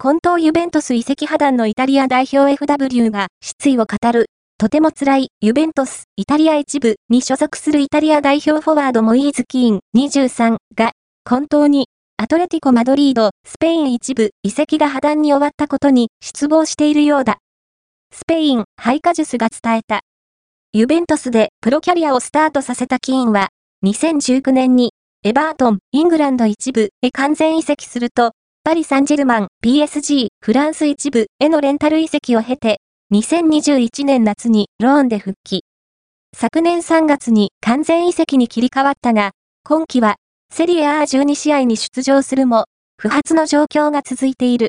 今冬ユベントス移籍破談のイタリア代表 FW が失意を語る。とても辛いユベントス、イタリア一部に所属するイタリア代表フォワードモイーズ・キーン23が、今冬にアトレティコ・マドリード、スペイン一部移籍が破談に終わったことに失望しているようだ。スペイン、ハイカジュスが伝えた。ユベントスでプロキャリアをスタートさせたキーンは、2019年にエバートン、イングランド一部へ完全移籍すると、パリ・サンジェルマン、PSG、フランス一部へのレンタル移籍を経て、2021年夏にローンで復帰。昨年3月に完全移籍に切り替わったが、今季はセリエ A12 試合に出場するも、不発の状況が続いている。